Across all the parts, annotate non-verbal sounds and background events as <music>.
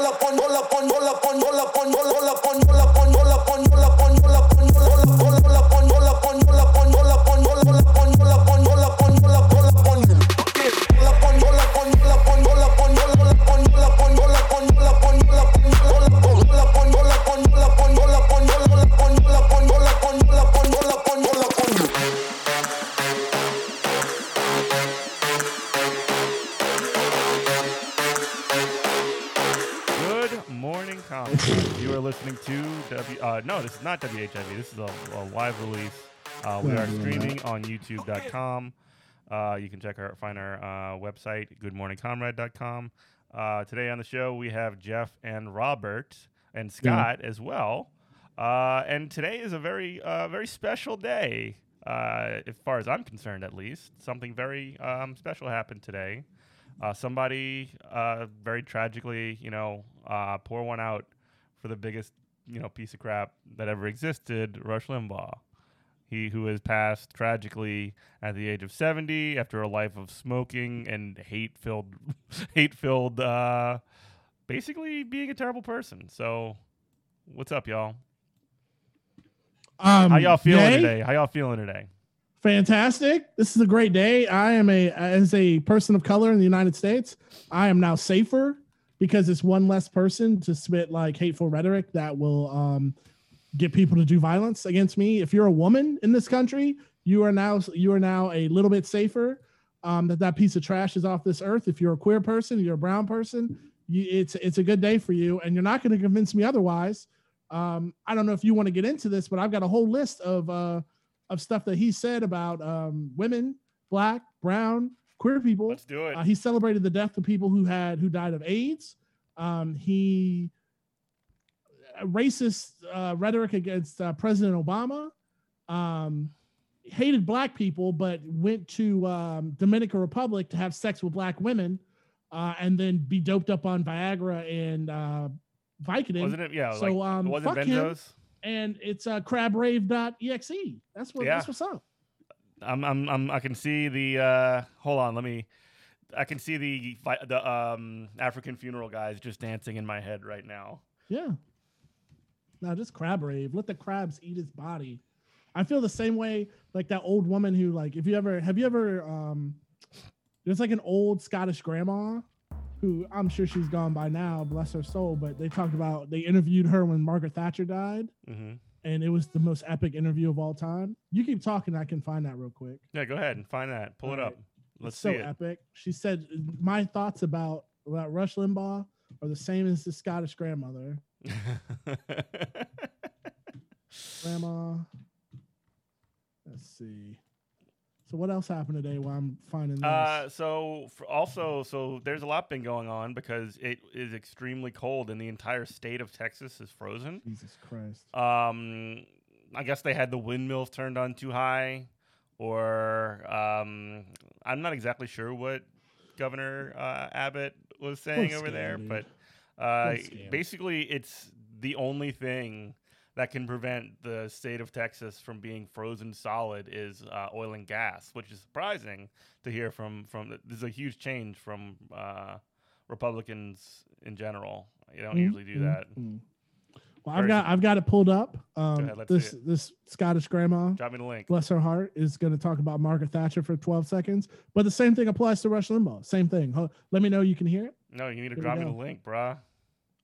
la pon, la pon, la pon, la pon, la pon, la pon, la pon, la pon, la pon, la pon, la pon, la pon, la pon, la pon, not WHIV. This is a, a live release. Uh, we are streaming on YouTube.com. Uh, you can check our find our uh, website, goodmorningcomrade.com. Uh, today on the show we have Jeff and Robert and Scott as well. Uh, and today is a very uh, very special day, uh, as far as I'm concerned, at least. Something very um, special happened today. Uh, somebody uh, very tragically, you know, uh, pour one out for the biggest, you know, piece of crap that ever existed, Rush Limbaugh. He who has passed tragically at the age of 70 after a life of smoking and hate-filled, <laughs> hate-filled, uh, basically being a terrible person. So, what's up, y'all? Um, How y'all feeling yay? today? How y'all feeling today? Fantastic. This is a great day. I am a as a person of color in the United States, I am now safer because it's one less person to spit like hateful rhetoric that will um get people to do violence against me. If you're a woman in this country, you are now you are now a little bit safer. Um, that that piece of trash is off this earth. If you're a queer person, you're a brown person, you, it's it's a good day for you, and you're not going to convince me otherwise. Um, I don't know if you want to get into this, but I've got a whole list of uh, of stuff that he said about um, women, black, brown, queer people. Let's do it. Uh, he celebrated the death of people who had who died of AIDS. Um, he uh, racist uh, rhetoric against uh, President Obama. Um, hated black people, but went to um, Dominican Republic to have sex with black women, uh, and then be doped up on Viagra and uh, Vicodin. Wasn't it? Yeah. So, like, um, was it fuck him. And it's uh, crabrave.exe. That's what. Yeah. That's what's up. I'm, I'm, I'm, I can see the. Uh, hold on, let me. I can see the the um, African funeral guys just dancing in my head right now. Yeah. Now just crab rave. Let the crabs eat his body. I feel the same way like that old woman who like if you ever have you ever um there's like an old Scottish grandma who I'm sure she's gone by now, bless her soul, but they talked about they interviewed her when Margaret Thatcher died hmm and it was the most epic interview of all time. You keep talking, I can find that real quick. Yeah, go ahead and find that. Pull it All up. Let's It's so see it. epic. She said my thoughts about about Rush Limbaugh are the same as the Scottish grandmother. <laughs> Grandma. Let's see. So what else happened today while I'm finding this? uh, so also, so there's a lot been going on because it is extremely cold and the entire state of Texas is frozen. Jesus Christ. Um, I guess they had the windmills turned on too high, or um, I'm not exactly sure what Governor uh, Abbott was saying over there, dude. but uh, What a scam. basically, it's the only thing that can prevent the state of Texas from being frozen solid is uh, oil and gas, which is surprising to hear from from. This is a huge change from uh, Republicans in general. You don't Mm, usually do mm, that. mm. Well, Very I've got I've got it pulled up. Um, ahead, this this Scottish grandma, Drop me the link. bless her heart, is going to talk about Margaret Thatcher for 12 seconds. But the same thing applies to Rush Limbaugh. Same thing. Let me know you can hear it. No, you need to Here drop me the link, bruh.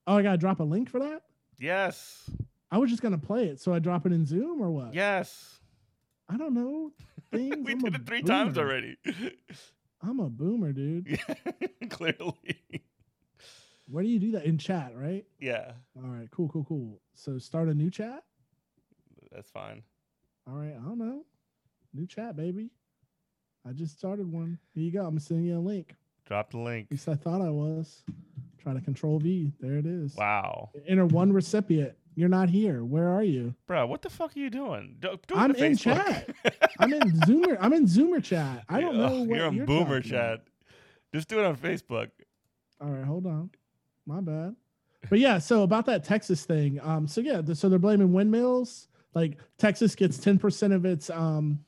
Oh, I got to drop a link for that. Yes. I was just going to play it, so I drop it in Zoom or what? Yes. I don't know. <laughs> Things. we I'm did it three times already. <laughs> I'm a boomer, dude. <laughs> Clearly. Where do you do that in chat, right? Yeah, All right, cool, cool, cool. So start a new chat. that's fine. All right, I don't know. New chat, baby. I just started one. Here you go. I'm sending you a link. Drop the link. At least I thought I was. Try to control V. There it is. Wow. Enter one recipient. You're not here. Where are you? Bro, what the fuck are you doing? Do, do I'm in Facebook. <laughs> I'm in Zoomer. I'm in Zoomer chat. I don't know what You're on you're boomer about. chat. Just do it on Facebook. All right, hold on. My bad. But yeah, so about that Texas thing. Um, so yeah, so they're blaming windmills. Like Texas gets 10% of its um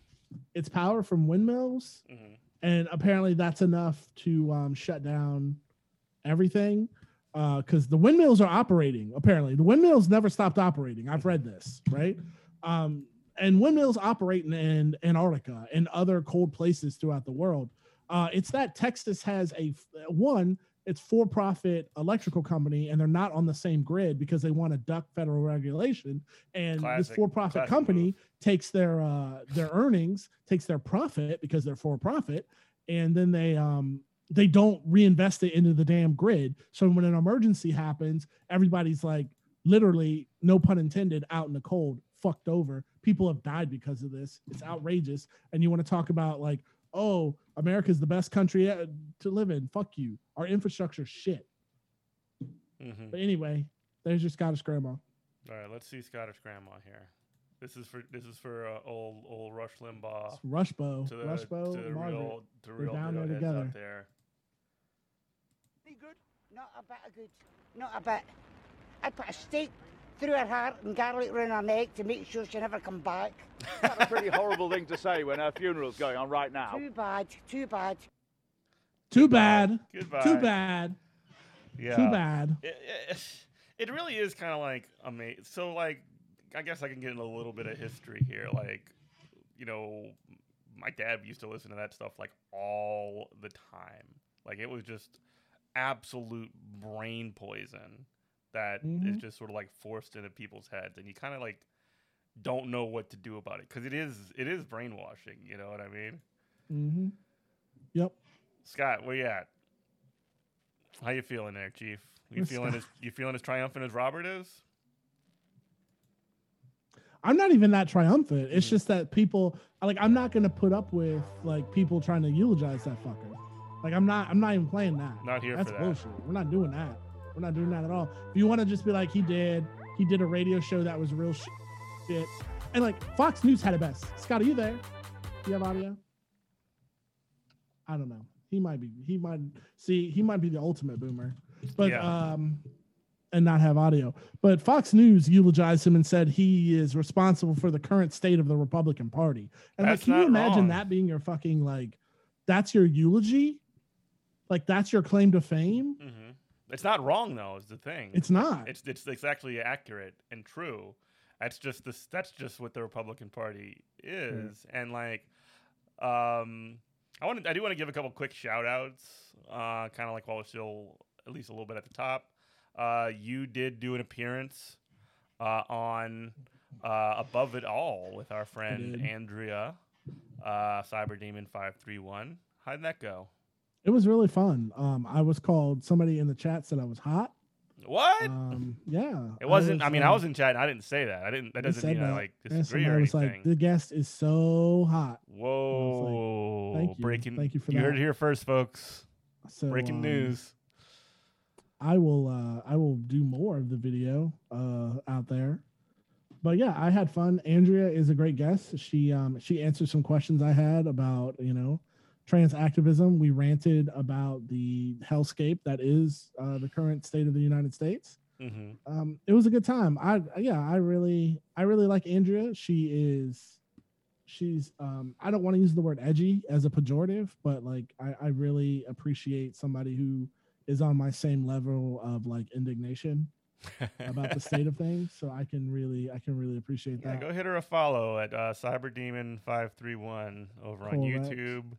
its power from windmills, Mhm. and apparently that's enough to um shut down everything. Because the windmills are operating. Apparently, the windmills never stopped operating. I've read this, right? Um, and windmills operate in, in Antarctica and other cold places throughout the world. Uh, it's that Texas has a one. It's for-profit electrical company, and they're not on the same grid because they want to duck federal regulation. And Classic- this for-profit company move. takes their uh, their earnings, takes their profit because they're for-profit, and then they um they don't reinvest it into the damn grid. So when an emergency happens, everybody's like literally, no pun intended, out in the cold, fucked over. People have died because of this. It's outrageous. And you want to talk about like, oh, America's the best country uh, to live in. Fuck you. Our infrastructure shit. Mhm. But anyway, there's your Scottish grandma. All right, let's see Scottish Grandma here. This is for this is for uh, old old Rush Limbaugh It's Rushbo. to the Rushbo, to the Margaret. real to We're real, down there heads together. out there. Any good? Not a bit of good. Not a bit. I'd put a stake through her heart and garlic round her neck to make sure she never come back. <laughs> That's a pretty horrible thing to say when her funeral's going on right now. Too bad. Too bad. Too bad. Goodbye. Too bad. Yeah. Too bad. It, it, it really is kind of like amazing. So like, I guess I can get into a little bit of history here. Like, you know, my dad used to listen to that stuff like all the time. Like it was just absolute brain poison that is Mhm. just sort of like forced into people's heads, and you kind of like don't know what to do about it because it is it is brainwashing. You know what I mean? Mm-hmm. Yep. Scott, where you at? How you feeling there, Chief? You <laughs> feeling as you feeling as triumphant as Robert is? I'm not even that triumphant. It's just that people like I'm not gonna put up with like people trying to eulogize that fucker. Like I'm not I'm not even playing that. Not here That's for that. bullshit. We're not doing that. We're not doing that at all. If you want to just be like he did, he did a radio show that was real shit, and like Fox News had it best. Scott, are you there? You have audio? I don't know. He might be. He might see. He might be the ultimate boomer, but Yeah. um, and not have audio. But Fox News eulogized him and said he is responsible for the current state of the Republican Party. And That's like, can you imagine wrong. that being your fucking like, that's your eulogy? Like that's your claim to fame? hmm It's not wrong though. Is the thing. It's not. It's it's it's actually accurate and true. That's just this. That's just what the Republican Party is, and like, um, I want to. I do want to give a couple quick shout outs. Uh, kind of like while we're still at least a little bit at the top. Uh, you did do an appearance uh, on uh, Above It All with our friend. Andrea, uh, Cyber Demon five three one. How'd that go? It was really fun. Um, I was called. Somebody in the chat said I was hot. What? Um, yeah. it wasn't. I, mean, I um, was in chat. and I didn't say that. I didn't. That doesn't mean I that. like Yeah, disagree or was anything. like, the guest is so hot. Whoa! thank you. Breaking. Thank you for heard that. it here first, folks. So Breaking um, news. I will uh I will do more of the video uh out there. But yeah, I had fun. Andrea is a great guest. She um she answered some questions I had about, you know, trans activism. We ranted about the hellscape that is uh the current state of the United States. hmm Um it was a good time. I yeah, I really I really like Andrea. She is she's um I don't want to use the word edgy as a pejorative, but like I I really appreciate somebody who is on my same level of like indignation <laughs> about the state of things. So I can really, I can really appreciate Yeah, that. go hit her a follow at uh, CyberDemon531 over on YouTube.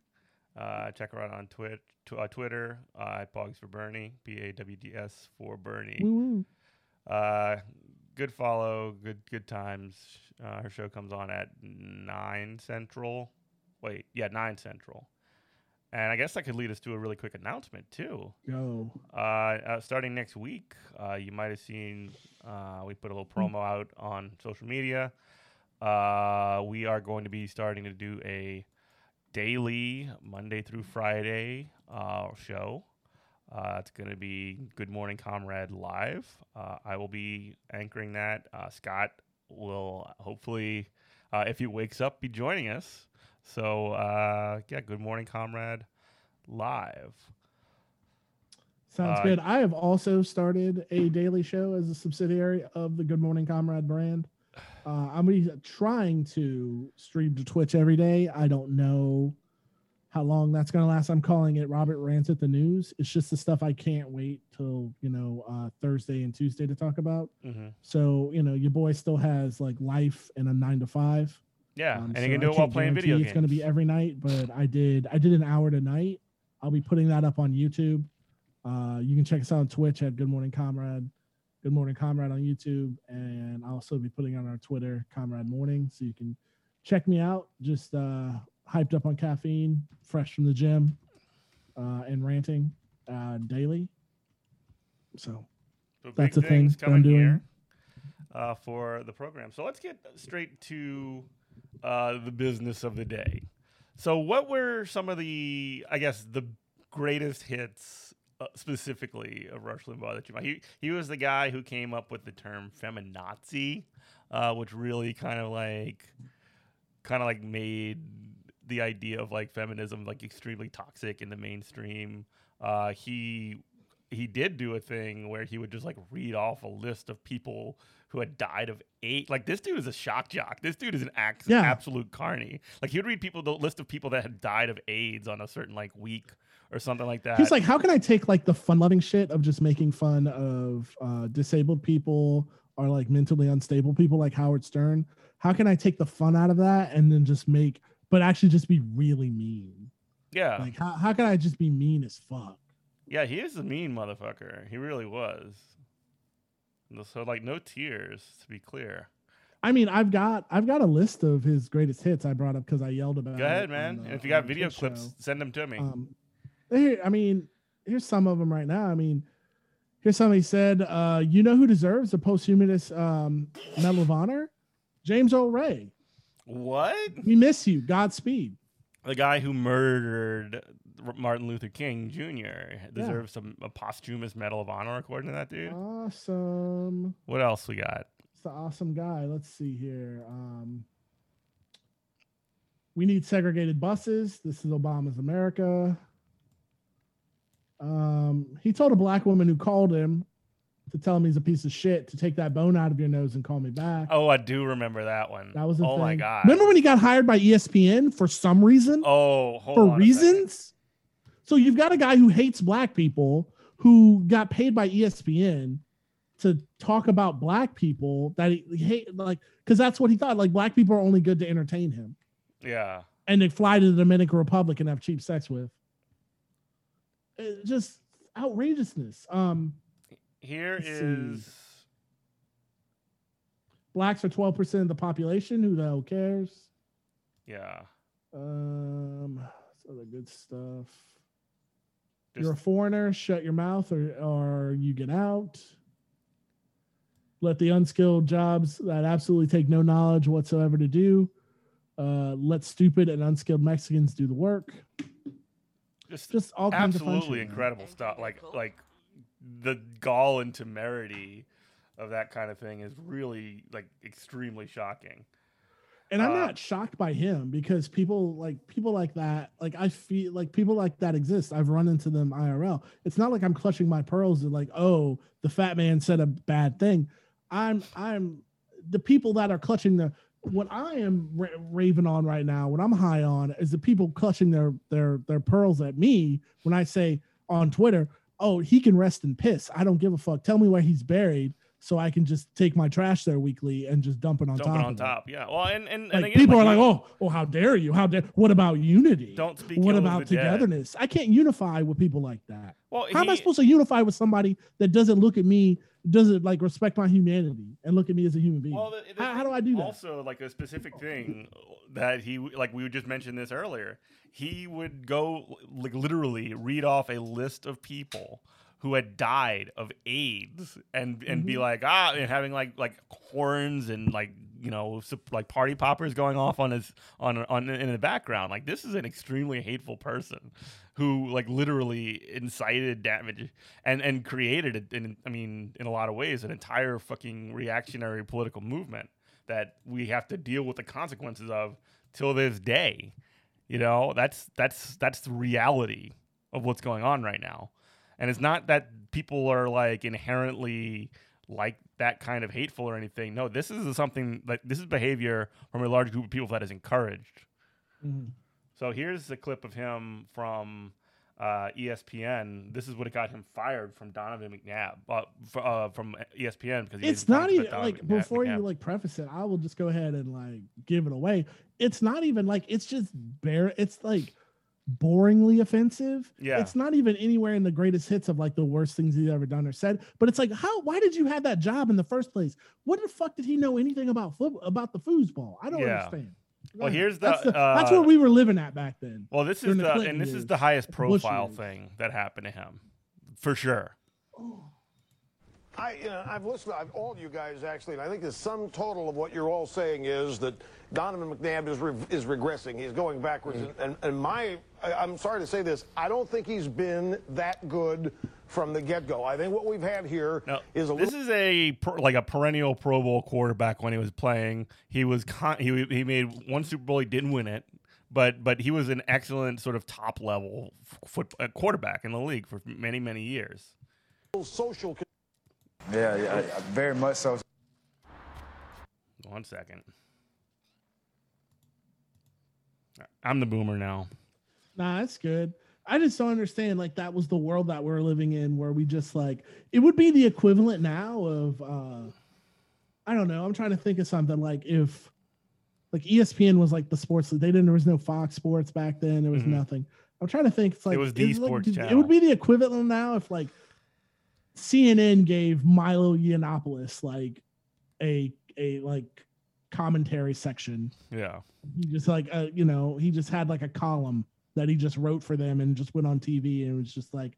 Uh, check her out on Twitch, tw- uh, Twitter uh, at Pogs for Bernie, B A W D S for Bernie. Uh, good follow, good good times. Uh, her show comes on at nine central. Wait, yeah, nine central. And I guess that could lead us to a really quick announcement too. Go. Uh, uh, starting next week, uh, you might have seen uh, we put a little promo out on social media. Uh, we are going to be starting to do a daily Monday through Friday uh, show. Uh, it's going to be Good Morning Comrade live. Uh, I will be anchoring that. Uh, Scott will hopefully, uh, if he wakes up, be joining us. So uh, yeah, Good Morning Comrade live. Sounds Uh, good. I have also started a daily show as a subsidiary of the Good Morning Comrade brand. Uh, I'm be trying to stream to Twitch every day. I don't know how long that's gonna last. I'm calling it Robert rants at the news. It's just the stuff I can't wait till you know uh, Thursday and Tuesday to talk about. Mm-hmm. So you know your boy still has like life and a nine to five. Yeah, Um, and so you can I do it while playing video It's going to be every night, but I did I did an hour tonight. I'll be putting that up on YouTube. Uh, you can check us out on Twitch at Good Morning Comrade, Good Morning Comrade on YouTube, and I'll also be putting on our Twitter Comrade Morning, so you can check me out. Just uh, hyped up on caffeine, fresh from the gym, uh, and ranting uh, daily. So So That's a thing things that I'm doing. here uh, for the program. So let's get straight to uh, the business of the day. So, what were some of the, I guess, the greatest hits uh, specifically of Rush Limbaugh that you might? He he was the guy who came up with the term feminazi, uh, which really kind of like, kind of like made the idea of like feminism like extremely toxic in the mainstream. Uh, he he did do a thing where he would just like read off a list of people who had died of AIDS. Like this dude is a shock jock. This dude is an ax- Yeah. absolute carny. Like he would read people the list of people that had died of AIDS on a certain like week or something like that. He's like, how can I take like the fun loving shit of just making fun of uh, disabled people or like mentally unstable people like Howard Stern? How can I take the fun out of that and then just make, but actually just be really mean? yeah, Like, how, how can I just be mean as fuck? yeah, he is a mean motherfucker. He really was. So like no tears to be clear. I mean, I've got I've got a list of his greatest hits I brought up because I yelled about. Go ahead, man. uh, if you got video clips, show. send them to me. Um, here, I mean, here's some of them right now. I mean, here's something he said, uh, you know who deserves a posthumous um, Medal of Honor? James Ray. what? We miss you. Godspeed. the guy who murdered Martin Luther King Jr. deserves some a posthumous Medal of Honor, according to that dude. Awesome. What else we got? It's the awesome guy. Let's see here. Um, we need segregated buses. This is Obama's America. Um, he told a black woman who called him to tell him he's a piece of shit to take that bone out of your nose and call me back. Oh, I do remember that one. That was a oh my god. Remember when he got hired by ESPN for some reason? Oh, hold for reasons? So you've got a guy who hates black people who got paid by ESPN to talk about black people that he, he hate like because that's what he thought like black people are only good to entertain him Yeah. and they fly to the Dominican Republic and have cheap sex with. It, just outrageousness. Um, Here see. blacks are twelve percent of the population. Who the hell cares? yeah. Um, other good stuff. You're a foreigner. Shut your mouth, or or you get out. Let the unskilled jobs that absolutely take no knowledge whatsoever to do. Uh, let stupid and unskilled Mexicans do the work. Just, Just all kinds of absolutely shit, incredible stuff. Like like the gall and temerity of that kind of thing is really like extremely shocking. And I'm Uh, not shocked by him because people like people like that, like I feel like people like that exist. I've run into them IRL. It's not like I'm clutching my pearls and like, oh, the fat man said a bad thing. I'm I'm the people that are clutching the what I am ra- raving on right now, what I'm high on is the people clutching their their their pearls at me when I say on Twitter, oh, he can rest in piss. I don't give a fuck. Tell me where he's buried so I can just take my trash there weekly and just dump it on Dumping top. on of it. top. Yeah. Well, and and, and again, people are like, oh, oh, how dare you? How dare? What about unity? Don't speak What about the dead. togetherness? I can't unify with people like that. Well, How am I supposed to unify with somebody that doesn't look at me, doesn't like respect my humanity and look at me as a human being? Well, the, the how, how do I do that? Also, like a specific thing that he like we just mentioned this earlier. He would go like literally read off a list of people who had died of AIDS and and be Mhm. like ah and having like like horns and like you know like party poppers going off on his on on in the background. Like this is an extremely hateful person who like literally incited damage and and created it in I mean in a lot of ways an entire fucking reactionary political movement that we have to deal with the consequences of till this day. You know, that's that's that's the reality of what's going on right now. And it's not that people are like inherently like that kind of hateful or anything. No, this is something like this is behavior from a large group of people that is encouraged. Mhm. So here's the clip of him from uh, ESPN. This is what got him fired from Donovan McNabb uh, f- uh, from ESPN because it's not even like before you like preface it. I will just go ahead and like give it away. It's not even like it's just bare. It's like boringly offensive. Yeah. It's not even anywhere in the greatest hits of like the worst things he's ever done or said. But it's like, how why did you have that job in the first place? What the fuck did he know anything about football about the foosball? I don't Yeah. understand. Well, here's the, that's, the, uh, that's what we were living at back then. Well, this is the, the and this is the highest profile years. thing that happened to him, for sure. I, you know, I've listened. I've all you guys actually, and I think the sum total of what you're all saying is that Donovan McNabb is re- is regressing. He's going backwards. Mm-hmm. And, and my, I, I'm sorry to say this, I don't think he's been that good from the get-go. I think what we've had here is No, a this little. is a per, like a perennial Pro Bowl quarterback when he was playing. He was con- he he made one Super Bowl. He didn't win it, but but he was an excellent sort of top level foot, uh, quarterback in the league for many many years. social Yeah, yeah, I- I- very much so. One second. I'm the boomer now. Nah, that's good. I just don't understand. Like that was the world that we're living in, where we just like it would be the equivalent now of uh I don't know. I'm trying to think of something like if like ESPN was like the sports. They didn't. There was no Fox Sports back then. There was Mhm. nothing. I'm trying to think. It's like was the it's like- sports It would be the equivalent now if like CNN gave Milo Yiannopoulos like a a like commentary section Yeah. he just like uh, you know he just had like a column that he just wrote for them and just went on tv and was just like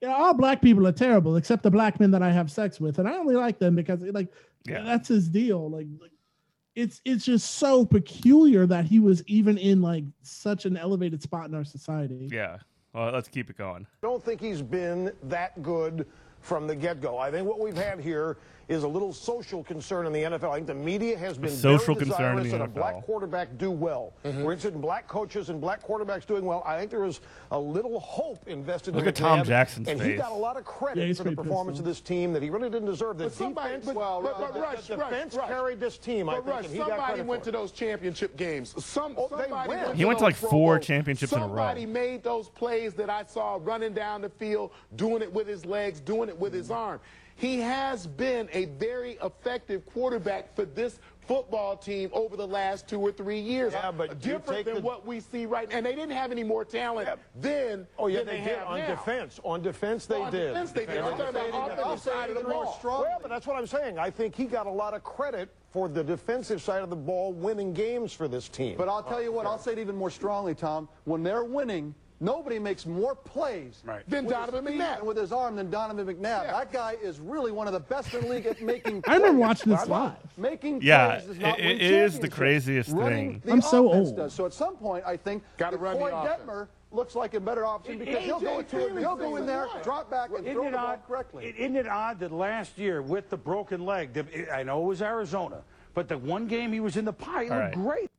yeah all black people are terrible except the black men that i have sex with and i only like them because like Yeah. that's his deal like, like it's it's just so peculiar that he was even in like such an elevated spot in our society Yeah. Well, let's keep it going. I don't think he's been that good from the get-go. I think what we've had here is a little social concern in the NFL. I think the media has been social very concern in desirous the that a NFL. black quarterback do well. Mm-hmm. We're interested in black coaches and black quarterbacks doing well. I think there was a little hope invested Look in at Tom McNabb, Jackson's and he face. got a lot of credit he's for the pretty pissed performance of this team that he really didn't deserve. The But somebody, defense, but, well, but, but the- Rush, the defense Rush. carried this team. I think, Rush, and he somebody credit went to those championship games. Some, Oh, somebody win. went He went to like four Bowls. championships in a row. Somebody made those plays that I saw running down the field, doing it with his legs, doing it with his arm. He has been a very effective quarterback for this football team over the last two or three years. Yeah, but different than the- what we see right now. And they didn't have any more talent then. Oh yeah, than they, they, did on now. defense. On defense, they On did. On defense, they did. I'm talking about defended offensive I'll side of the ball. strongly. Well, but that's what I'm saying. I think he got a lot of credit for the defensive side of the ball, winning games for this team. But I'll tell you what, I'll say it even more strongly, Tom. When they're winning, nobody makes more plays Then with Donovan his McNabb. and with his arm than Donovan McNabb. Yeah. That guy is really one of the best in the league at making plays. <laughs> I remember watching this Well, live. Making Yeah, plays does not it- win it is the craziest Running thing. the I'm so old. Does. So at some point, I think Gotta that run the Floyd. Detmer looks like a better option because he'll go, AJ to it, he'll go Green in there, is drop back, and Isn't throw it the odd? correctly. Isn't it odd that last year with the broken leg, the- I know it was Arizona, but the one game he was in the pie, he looked right. great.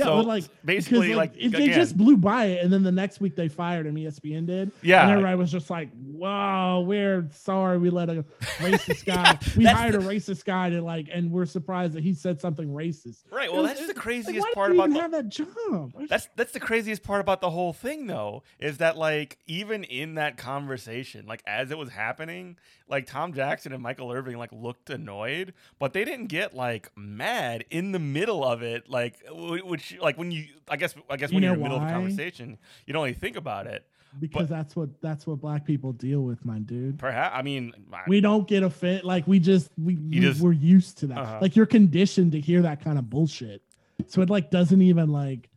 Yeah, So, but like basically, like, it, they just blew by it, and then the next week they fired him. ESPN did. Yeah. and everybody was just like, "Wow, we're sorry we let a racist guy. <laughs> we hired the- a racist guy to like, and we're surprised that he said something racist." Right, well, was- that's the like, craziest why part about the- have that job. That's that's the craziest part about the whole thing though, is that like even in that conversation, like as it was happening, like Tom Jackson and Michael Irving like looked annoyed, but they didn't get like mad in the middle of it, like w- like when you I guess I guess You when you're in the middle of a why? conversation, you don't really think about it. because that's what that's what black people deal with, my dude. Perhaps I mean I- We don't get offended. Like we just we, we just- we're used to that. Uh-huh. Like you're conditioned to hear that kind of bullshit. So it like doesn't even like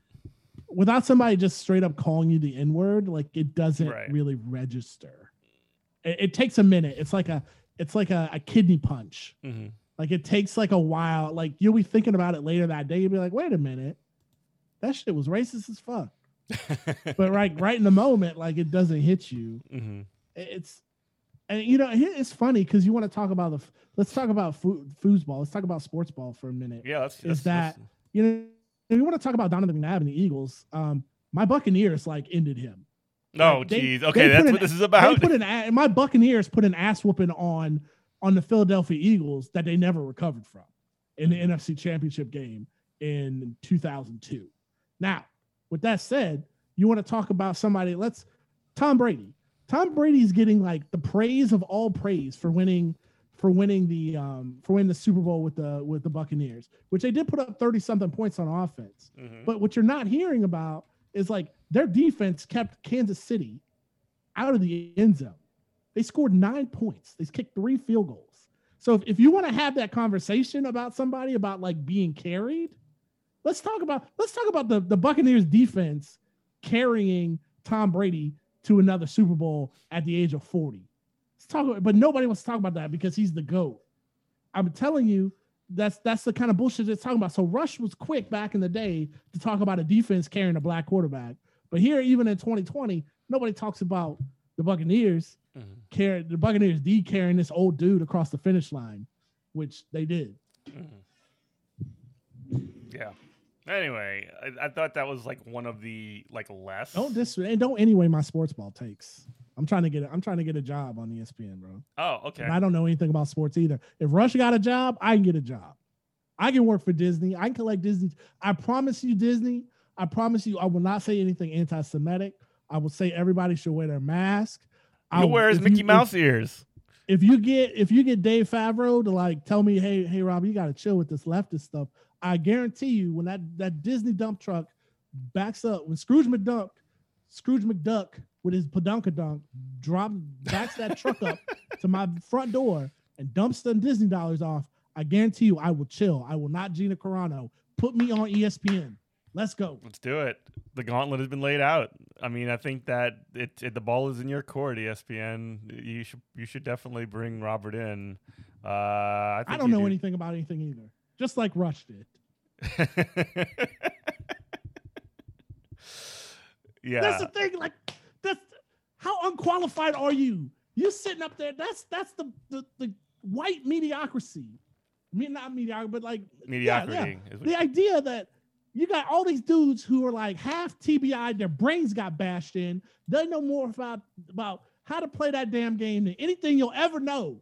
without somebody just straight up calling you the N word, like it doesn't Right. really register. It, it takes a minute. It's like a it's like a, a kidney punch. Mhm. Like it takes like a while. Like you'll be thinking about it later that day. You'll be like, wait a minute, that shit was racist as fuck. <laughs> but right right in the moment, like it doesn't hit you Mhm. it's and you know it's funny because you want to talk about the let's talk about fo- foosball let's talk about sports ball for a minute Yeah, that's, is that's- that you know you want to talk about Donovan McNabb and the Eagles um my Buccaneers like ended him No, Like, geez. Okay, that's an- what this is about. they put an my Buccaneers put an ass whooping on on the Philadelphia Eagles that they never recovered from in the NFC Championship game in 2002 now With that said, you want to talk about somebody? Let's Tom Brady. Tom Brady's getting like the praise of all praise for winning for winning the um for winning the Super Bowl with the with the Buccaneers, which they did put up 30 something points on offense. Mhm. But what you're not hearing about is like their defense kept Kansas City out of the end zone. They scored nine points. They kicked three field goals. So if, if you want to have that conversation about somebody about like being carried, let's talk about let's talk about the, the Buccaneers defense carrying Tom Brady to another Super Bowl at the age of 40. Let's talk about, but nobody wants to talk about that because he's the GOAT. I'm telling you, that's that's the kind of bullshit it's talking about. So Rush was quick back in the day to talk about a defense carrying a black quarterback. But here, even in 2020, nobody talks about the Buccaneers Mhm. carry the Buccaneers D carrying this old dude across the finish line, which they did. Yeah. Anyway, I, I thought that was like one of the like less. Don't dis and don't anyway my sports ball takes. I'm trying to get a, I'm trying to get a job on ESPN, bro. Oh, okay. And I don't know anything about sports either. If Rush got a job, I can get a job. I can work for Disney. I can collect Disney. I promise you, Disney. I promise you, I will not say anything anti-Semitic. I will say everybody should wear their mask. I will- wear his Mickey you- Mouse if- ears. if you get if you get Dave Favreau to like tell me, hey, hey Rob, you gotta chill with this leftist stuff. I guarantee you, when that that Disney dump truck backs up, when Scrooge McDuck, Scrooge McDuck with his padunkadunk drop backs that truck up <laughs> to my front door and dumps the Disney dollars off, I guarantee you, I will chill. I will not Gina Carano. Put me on ESPN. Let's go. Let's do it. The gauntlet has been laid out. I mean, I think that it, it the ball is in your court, ESPN. You should you should definitely bring Robert in. Uh, I, I don't know do. anything about anything either. Just like Rush did. <laughs> yeah. That's the thing. Like, that's how unqualified are you? You're sitting up there. That's that's the the, the white mediocrity. I mean, not mediocrity, but like yeah, Mediocrity yeah. what The idea that you got all these dudes who are like half TBI, their brains got bashed in. They know more about about how to play that damn game than anything you'll ever know.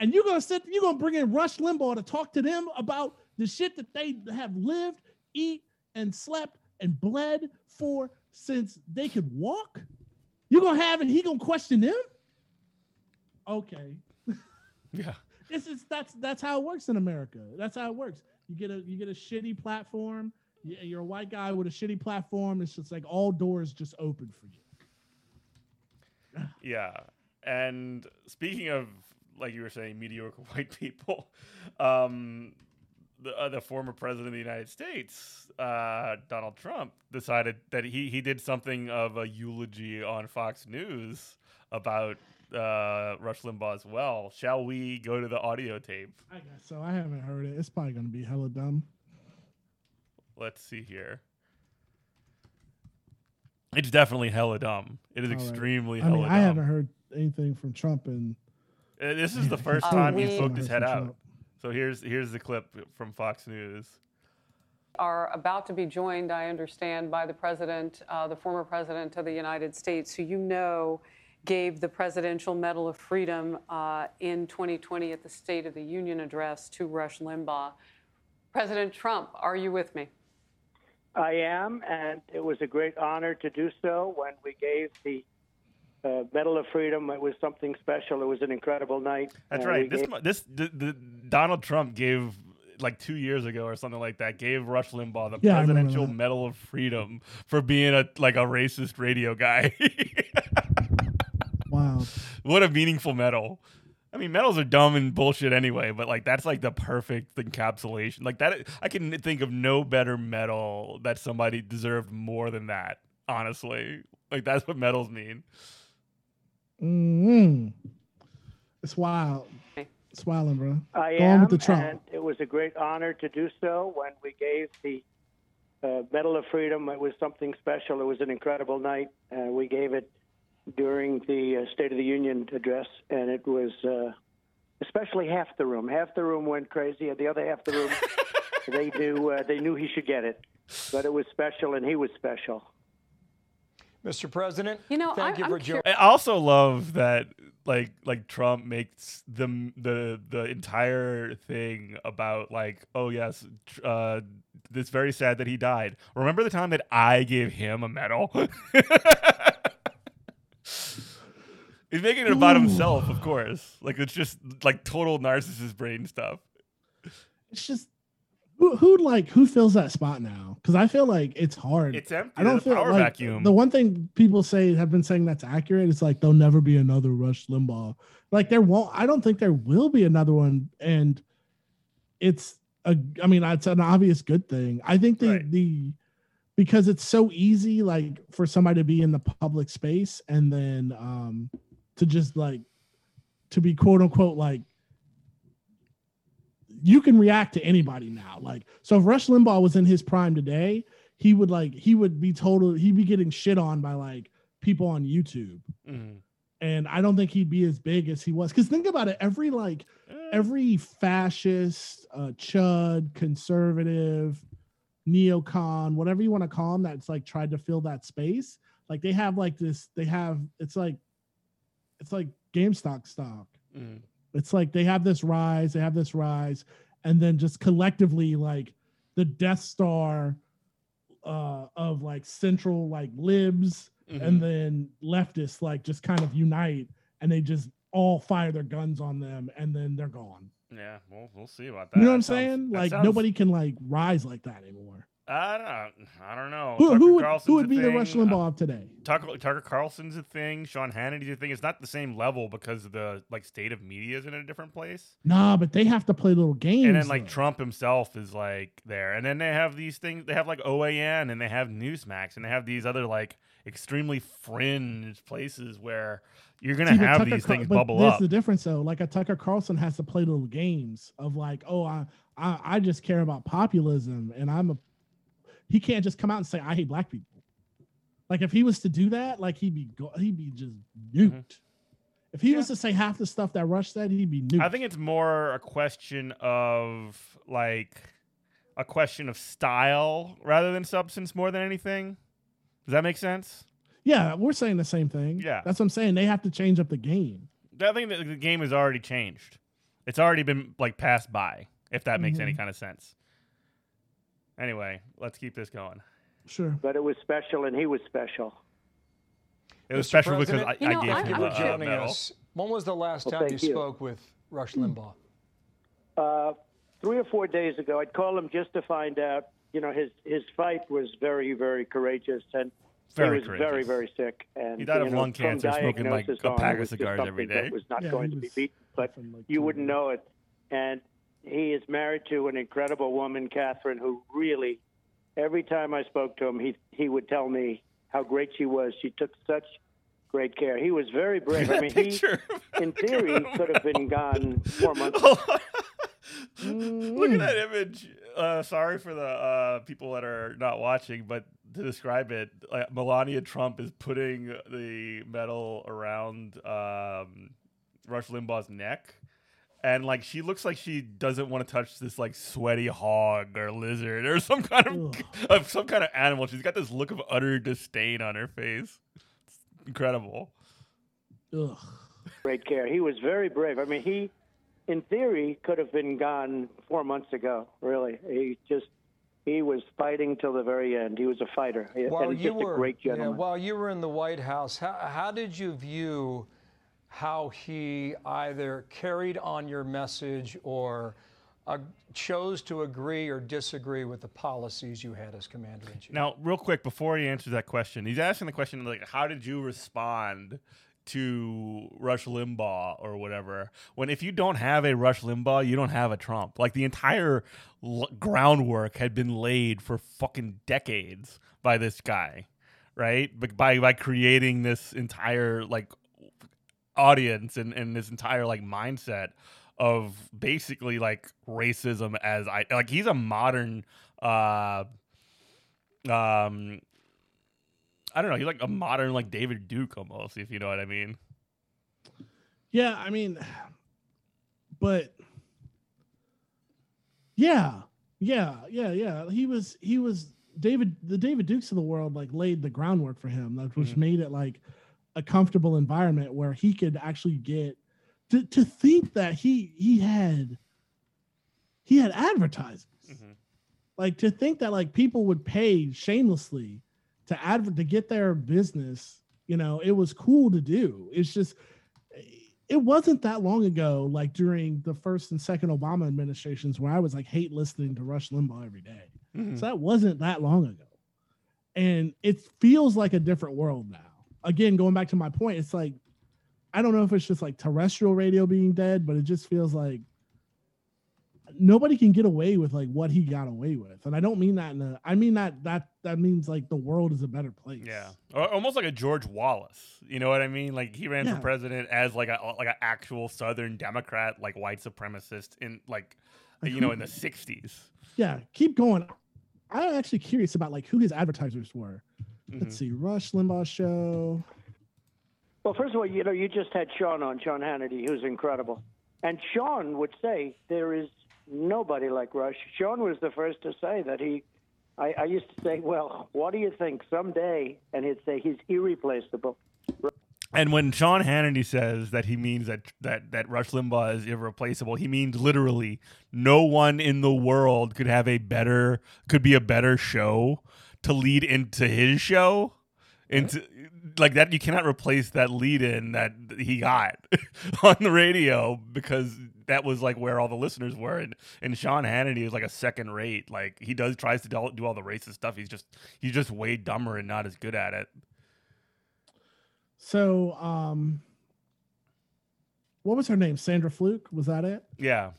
And you're gonna sit, you're gonna bring in Rush Limbaugh to talk to them about the shit that they have lived, eat, and slept and bled for since they could walk. You're gonna have and he gonna question them? Okay. <laughs> Yeah. This is that's that's how it works in America. That's how it works. You get a you get a shitty platform. you- You're a white guy with a shitty platform. It's just like all doors just open for you. <sighs> Yeah. And speaking of, like you were saying, mediocre <laughs> white people, um, the, uh, the former president of the United States, uh, Donald Trump, decided that he, he did something of a eulogy on Fox News about uh, Rush Limbaugh as well. Shall we go to the audio tape? I guess so. I haven't heard it. It's probably gonna be hella dumb. Let's see here. It's definitely hella dumb. It is All right. extremely I hella mean, dumb. I haven't heard anything from Trump and Uh, This is the first I time haven't he heard poked his head out. So here's here's the clip from Fox News. are about to be joined, I understand, by the president, uh, the former president of the United States, who you know gave the Presidential Medal of Freedom uh, in 2020 at the State of the Union address to Rush Limbaugh. President Trump, are you with me? I am, and it was a great honor to do so when we gave the uh, Medal of Freedom. It was something special. It was an incredible night. That's Uh, right. This gave- this the, the Donald Trump gave like two years ago or something like that gave Rush Limbaugh the Yeah, Presidential. Medal of Freedom for being a like a racist radio guy. <laughs> wow. what a meaningful medal. I mean, medals are dumb and bullshit anyway, but like that's like the perfect encapsulation. Like that, I can think of no better medal that somebody deserved more than that. Honestly, like that's what medals mean. Mm It's wild. It's wild, bro. I Go am, with the Trump. and it was a great honor to do so when we gave the uh, Medal of Freedom. It was something special. It was an incredible night. Uh, we gave it during the uh, State of the Union address, and it was uh, especially half the room. Half the room went crazy, and the other half the room <laughs> they knew uh, they knew he should get it. But it was special, and he was special. Mr. President, You know, thank I- you for joining. I also love that like like Trump makes the the the entire thing about like oh yes tr- uh it's very sad that he died. Remember the time that I gave him a medal? <laughs> He's making it about Ooh. himself, of course. Like it's just like total narcissist brain stuff. It's just who who like who fills that spot now? Because I feel like it's hard. It's empty. I don't feel power like vacuum. the one thing people say have been saying that's accurate is like there'll never be another Rush Limbaugh. Like there won't. I don't think there will be another one, and it's a. I mean, it's an obvious good thing. I think the the because it's so easy like for somebody to be in the public space and then um to just like to be quote unquote like you can react to anybody now. Like, so if Rush Limbaugh was in his prime today, he would like he would be total he'd be getting shit on by like people on YouTube. Mhm. And I don't think he'd be as big as he was. Cause think about it, every like every fascist, uh chud, conservative, neocon, whatever you want to call them, that's like tried to fill that space. Like they have like this, they have it's like it's like GameStop stock Mhm. It's like they have this rise, they have this rise, and then just collectively, like the Death Star uh of like central like libs Mhm. and then leftists like just kind of unite and they just all fire their guns on them and then they're gone. Yeah, we'll we'll see about that. You know what I'm sounds- saying? Like sounds- nobody can like rise like that anymore. I don't, I don't know. Who, who would who would be the thing. Rush Limbaugh of today? Tucker, Tucker Carlson's a thing. Sean Hannity's a thing. It's not the same level because the like state of media is in a different place. Nah, but they have to play little games. and then like though. Trump himself is like there, and then they have these things. They have like OAN, and they have Newsmax, and they have these other like extremely fringe places where you're gonna See, have Tucker these Car- things bubble there's up. the difference though. Like a Tucker Carlson has to play little games of like, oh, I, I, I just care about populism, and I'm a. He can't just come out and say I hate black people. Like if he was to do that, like he'd be go- he'd be just nuked. Mm-hmm. If he was to say half the stuff that Rush said, he'd be nuked. I think it's more a question of like a question of style rather than substance more than anything. Does that make sense? yeah, we're saying the same thing. Yeah. that's what I'm saying. They have to change up the game. I think that the game has already changed. It's already been like passed by, if that makes any Mhm. kind of sense. Anyway, let's keep this going. Sure. But it was special, and he was special. It was Mr. special because I, you know, gave thank him you a, for a joining medal. us. When was the last Well, time you you. spoke with Rush Limbaugh? Uh, three or four days ago, I'd call him just to find out. You know, his his fight was very, very courageous, and Very he was very, courageous. very sick. And He died you of know, lung cancer, smoking, like, a pack of cigars every day. something that. Was not Yeah, going he to be beaten, but like, you wouldn't know it. And he is married to an incredible woman, Kathryn, who really, every time I spoke to him, he he would tell me how great she was. She took such great care. He was very <laughs> brave. I mean, he, in theory, could have been gone four months. <laughs> Look at that image. Uh, sorry for the uh, people that are not watching, but to describe it, Melania Trump is putting the medal around um, Rush Limbaugh's neck. And like she looks like she doesn't want to touch this like sweaty hog or lizard or some kind of, <laughs> of some kind of animal. She's got this look of utter disdain on her face. It's incredible. Ugh. great care. He was very brave. I mean, he, in theory, could have been gone four months ago. Really, he just he was fighting till the very end. He was a fighter While and you just were a great yeah, gentleman. while you were in the White House, how, how did you view how he either carried on your message or uh, chose to agree or disagree with the policies you had as commander in chief? Now, real quick, before he answers that question, he's asking the question like, "How did you respond to Rush Limbaugh or whatever?" When if you don't have a Rush Limbaugh, you don't have a Trump. Like the entire l- groundwork had been laid for fucking decades by this guy, right? But by by creating this entire like audience and, and this entire like mindset of basically like racism as I like he's a modern uh um I don't know, he's like a modern like David Duke almost, if you know what I mean. Yeah, I mean, but yeah, yeah, yeah, yeah. He was he was David the David Dukes of the world like laid the groundwork for him, which Mhm. made it like a comfortable environment where he could actually get to, to think that he he had he had advertisers. like to think that like people would pay shamelessly to advert to get their business, you know, it was cool to do. It's just it wasn't that long ago, like during the first and second Obama administrations, where I was like hate listening to Rush Limbaugh every day. Mhm. So that wasn't that long ago. And it feels like a different world now. Again, going back to my point, it's like I don't know if it's just like terrestrial radio being dead, but it just feels like nobody can get away with like what he got away with. And I don't mean that in a I mean that that that means like the world is a better place. Yeah, almost like a George Wallace. You know what I mean? Like he ran Yeah. for president as like a like an actual Southern Democrat, like white supremacist in like, Like you know who- in the '60s. Yeah, keep going. I'm actually curious about like who his advertisers were. Mm-hmm. Let's see, Rush Limbaugh show. Well, first of all, you know, you just had Sean on, Sean Hannity, who's incredible. And Sean would say there is nobody like Rush. Sean was the first to say that he, I, I used to say, well, what do you think someday? And he'd say he's irreplaceable. And when Sean Hannity says that he means that that that Rush Limbaugh is irreplaceable, he means literally no one in the world could have a better could be a better show to lead into his show. Into like that, you cannot replace that lead in that he got <laughs> on the radio because that was like where all the listeners were. And, and Sean Hannity is like a second rate. Like he does tries to do do all the racist stuff. He's just he's just way dumber and not as good at it. So, um, what was her name? Sandra Fluke. Was that it? Yeah.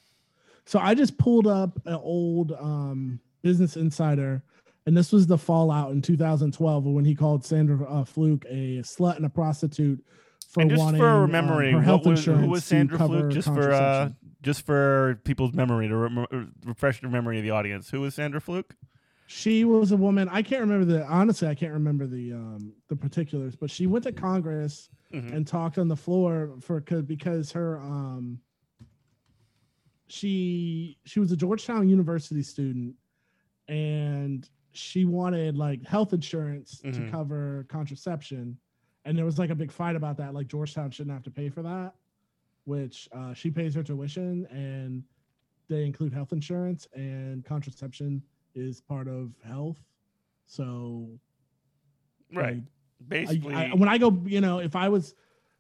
So I just pulled up an old um, Business Insider, and this was the fallout in 2012 when he called Sandra uh, Fluke a slut and a prostitute for and just wanting for um, memory, her health was, insurance who was Sandra Fluke? Just for uh, just for people's memory to rem- refresh the memory of the audience. Who was Sandra Fluke? she was a woman. I can't remember the honestly. I can't remember the um, the particulars, but she went to Congress Mhm. and talked on the floor for because her um she she was a Georgetown University student and she wanted like health insurance Mhm. to cover contraception and there was like a big fight about that like Georgetown shouldn't have to pay for that which uh, she pays her tuition and they include health insurance and contraception is part of health so Right. like, Basically, I, I, when I go, you know, if I was,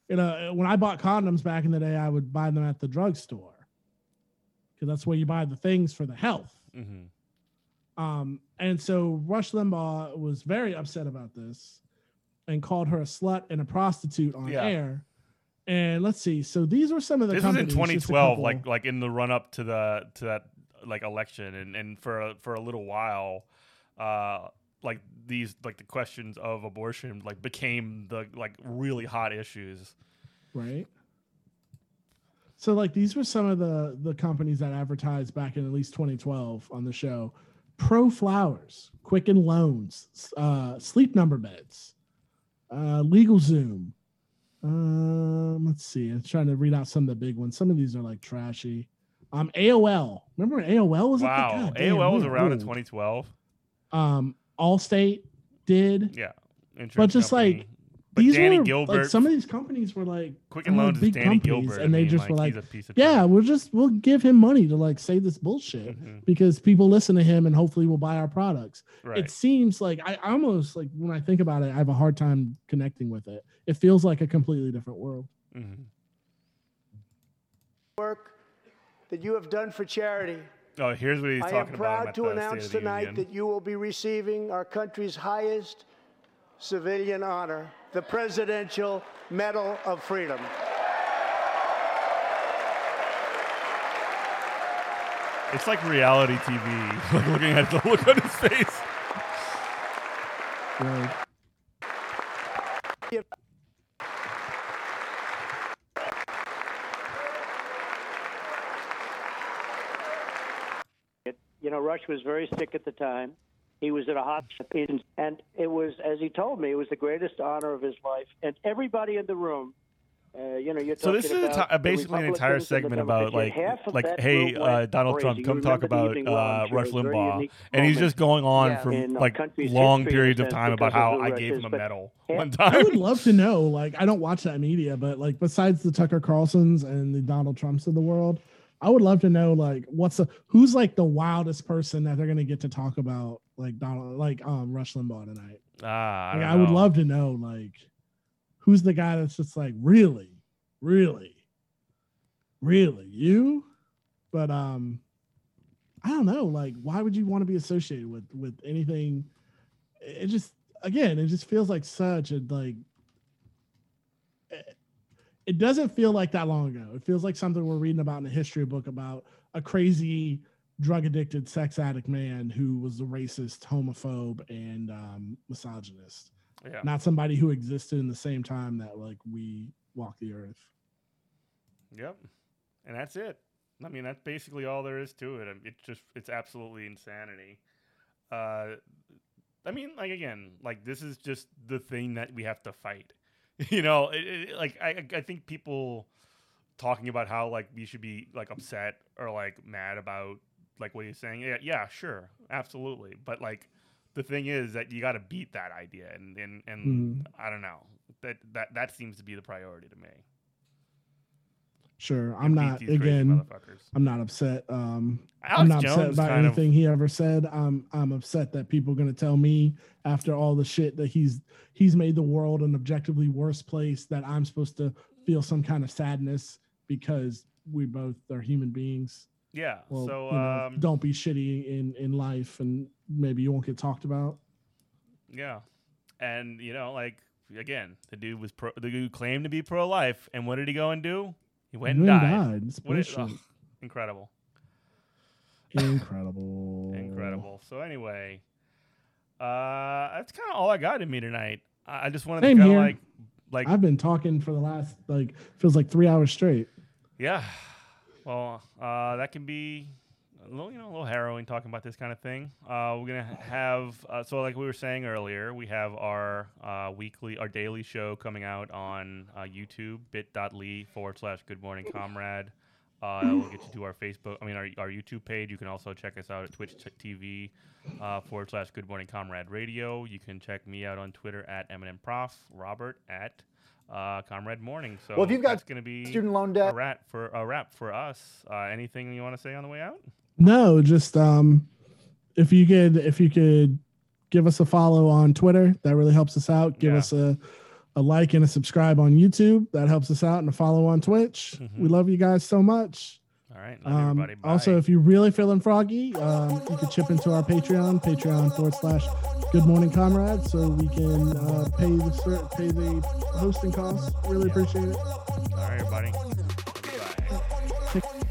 you know, when I bought condoms back in the day, I would buy them at the drugstore because that's where you buy the things for the health. Mhm. Um, and so Rush Limbaugh was very upset about this and called her a slut and a prostitute on Yeah. air. And let's see. So these were some of the this was in companies, just a 2012, like like in the run up to the to that like election, and and for a, for a little while, uh, like these like the questions of abortion like became the like really hot issues. right? So like these were some of the the companies that advertised back in at least 2012 on the show. Pro Flowers, Quicken Loans, uh, Sleep Number Beds, uh, Legal Zoom. Um, let's see. I'm trying to read out some of the big ones. Some of these are like trashy. Um, AOL. Remember when AOL was? Wow, damn, AOL was we are around in 2012. Um, Allstate did. Yeah, but just company. like But these Danny were Gilbert- like some of these companies were like Quicken Loans is big Danny companies, Gilbert. and I they mean, just were like, like, he's a piece of yeah, we'll just we'll give him money to like say this bullshit because people listen to him and hopefully will buy our products. Right. It seems like I I almost like when I think about it, I have a hard time connecting with it. It feels like a completely different world. Mhm. work that you have done for charity. Oh, here's what he's I talking about. I am proud at to announce State of the tonight that you will be receiving our country's highest civilian honor, the Presidential Medal of Freedom. It's like reality TV. <laughs> like looking at the look on his face. Right. You know, Rush was very sick at the time. He was at a hospital, and it was, as he told me, it was the greatest honor of his life. And everybody in the room, uh, you know, you're So this is a about ti- basically an entire Republicans and the segment about like Democrats. Half of like hey uh, Donald crazy. Trump come talk about evening well, I'm uh. Rush It was a very Limbaugh and he's just going on Yeah. for like long history in a periods of time about of how I gave him a medal half- one I would love to know. Like, I don't watch that media, but like, besides the Tucker Carlsons and the Donald Trumps of the world, I would love to know like what's the who's like the wildest person that they're gonna get to talk about like Donald like um Rush Limbaugh tonight. Ah, I, Like, I would love to know like who's the guy that's just like really, really, really you. But um, I don't know. Like, why would you want to be associated with with anything? It just again, it just feels like such a like. It- doesn't feel like that long ago. It feels like something we're reading about in a history book about a crazy drug addicted sex addict man who was a racist, homophobe, and um, misogynist. Yeah. Not somebody who existed in the same time that like we walk the earth. Yep. And that's it. I mean, that's basically all there is to it. Um, It's just, it's absolutely insanity. Uh, I mean, like again, like this is just the thing that we have to fight. <laughs> you know, it, it, like I, I think people talking about how like we should be like upset or like mad about like what he's saying. Yeah, yeah, sure, absolutely. But like the thing is that you got to beat that idea, and and and Mhm. I don't know that that that seems to be the priority to me. Sure, I'm not again. I'm not upset. Um, I'm not Jones upset by kind of- anything he ever said. I'm I'm upset that people are going to tell me after all the shit that he's he's made the world an objectively worse place that I'm supposed to feel some kind of sadness because we both are human beings. Yeah. Well, so you know, um, don't be shitty in in life, and maybe you won't get talked about. Yeah, and you know, like again, the dude was pro. The dude claimed to be pro life, and what did he go and do? He went and went died. died. What ugh, incredible, Incredible. <laughs> incredible. So anyway, uh, that's kind of all I got in me tonight. I I just wanted Same to kind of like, like, I've been talking for the last like feels like three hours straight. yeah. Well, uh, that can be a little, you know, a little harrowing talking about this kind of thing. Uh, we're gonna have uh, so like we were saying earlier, we have our uh, weekly, our daily show coming out on uh, YouTube, bit.ly forward slash Good Morning Comrade. Uh, we'll get you to our Facebook, I mean our, our YouTube page. You can also check us out at Twitch TV uh, forward slash Good Morning Comrade Radio. You can check me out on Twitter at Eminem Prof, Robert at uh, Comrade Morning. So Well, if you've got that's gonna be student loan debt, a wrap for a wrap for us. Uh, anything you want to say on the way out? No, just um, if you could if you could give us a follow on Twitter, that really helps us out. Give Yeah. us a a like and a subscribe on YouTube, that helps us out, and a follow on Twitch. We love you guys so much. All right, love Um, everybody. Bye. also, if you're really feeling froggy, um, you can chip into our Patreon, Patreon forward slash Good Morning Comrade, so we can uh, pay the ser- pay the hosting costs. Really appreciate it. All right, everybody. Goodbye. Take-